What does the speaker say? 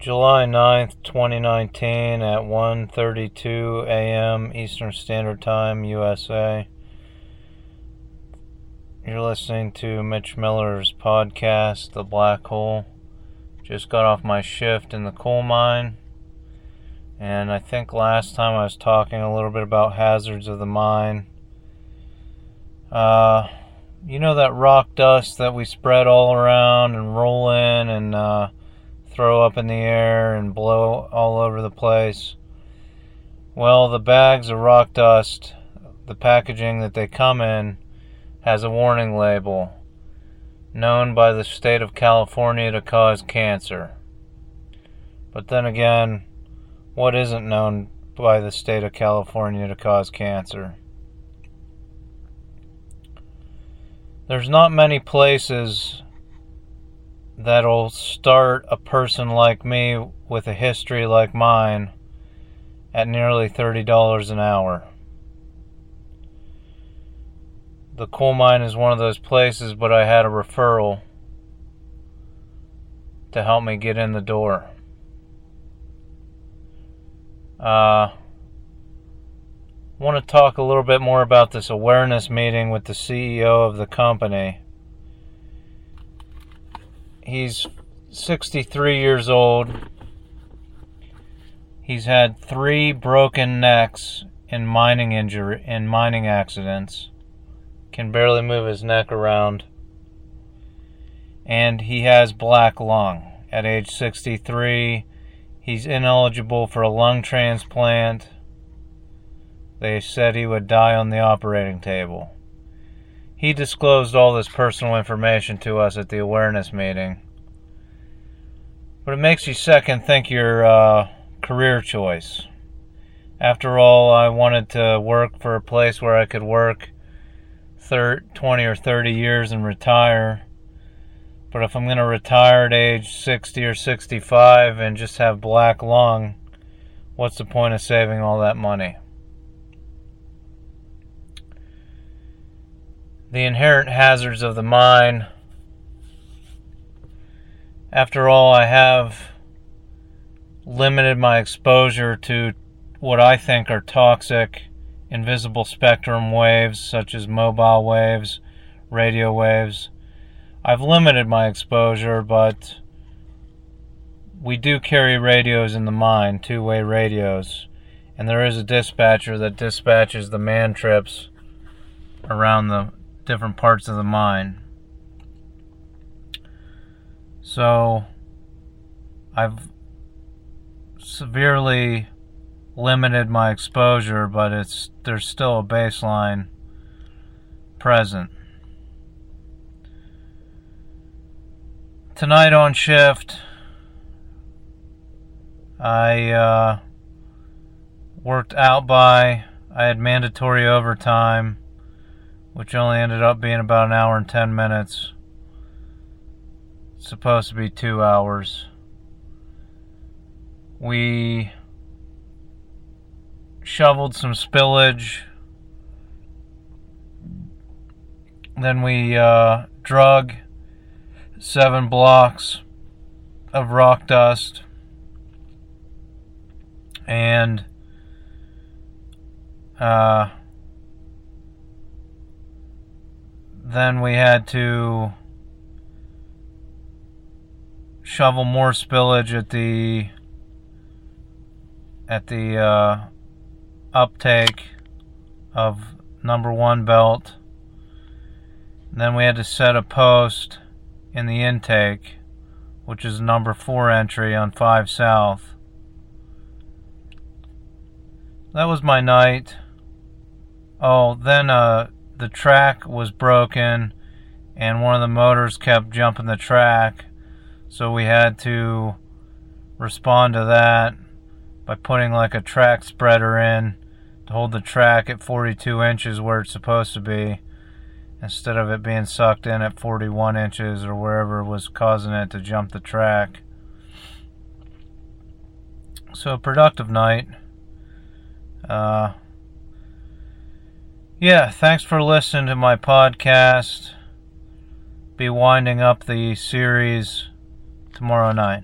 July 9th, 2019 at 1:32 a.m. Eastern Standard Time, USA. You're listening to Mitch Miller's podcast, The Black Hole. Just got off my shift in the coal mine. And I think last time I was talking a little bit about hazards of the mine. Uh, you know that rock dust that we spread all around and roll in and uh, throw up in the air and blow all over the place? Well, the bags of rock dust, the packaging that they come in, has a warning label known by the state of California to cause cancer. But then again, what isn't known by the state of California to cause cancer? There's not many places that'll start a person like me with a history like mine at nearly $30 an hour. The coal mine is one of those places, but I had a referral to help me get in the door. Uh, want to talk a little bit more about this awareness meeting with the CEO of the company. He's 63 years old. He's had three broken necks in mining injury in mining accidents. Can barely move his neck around. And he has black lung. At age 63, he's ineligible for a lung transplant they said he would die on the operating table. He disclosed all this personal information to us at the awareness meeting. But it makes you second think your uh, career choice. After all, I wanted to work for a place where I could work 30, 20 or 30 years and retire. But if I'm going to retire at age 60 or 65 and just have black lung, what's the point of saving all that money? The inherent hazards of the mine. After all, I have limited my exposure to what I think are toxic invisible spectrum waves, such as mobile waves, radio waves. I've limited my exposure, but we do carry radios in the mine, two way radios, and there is a dispatcher that dispatches the man trips around the different parts of the mine. So I've severely limited my exposure, but it's there's still a baseline present. Tonight on shift, I uh, worked outby. I had mandatory overtime which only ended up being about an hour and 10 minutes. It's supposed to be two hours. We shoveled some spillage. Then we uh, drug seven blocks of rock dust. And uh, then we had to shovel more spillage at the at the uh, uptake of number one belt. And then we had to set a post in the intake, which is number four entry on five south. That was my night. Oh, then uh the track was broken and one of the motors kept jumping the track. So we had to respond to that by putting like a track spreader in to hold the track at 42 inches where it's supposed to be instead of it being sucked in at 41 inches or wherever was causing it to jump the track. So, a productive night. Uh, yeah, thanks for listening to my podcast. Be winding up the series tomorrow night.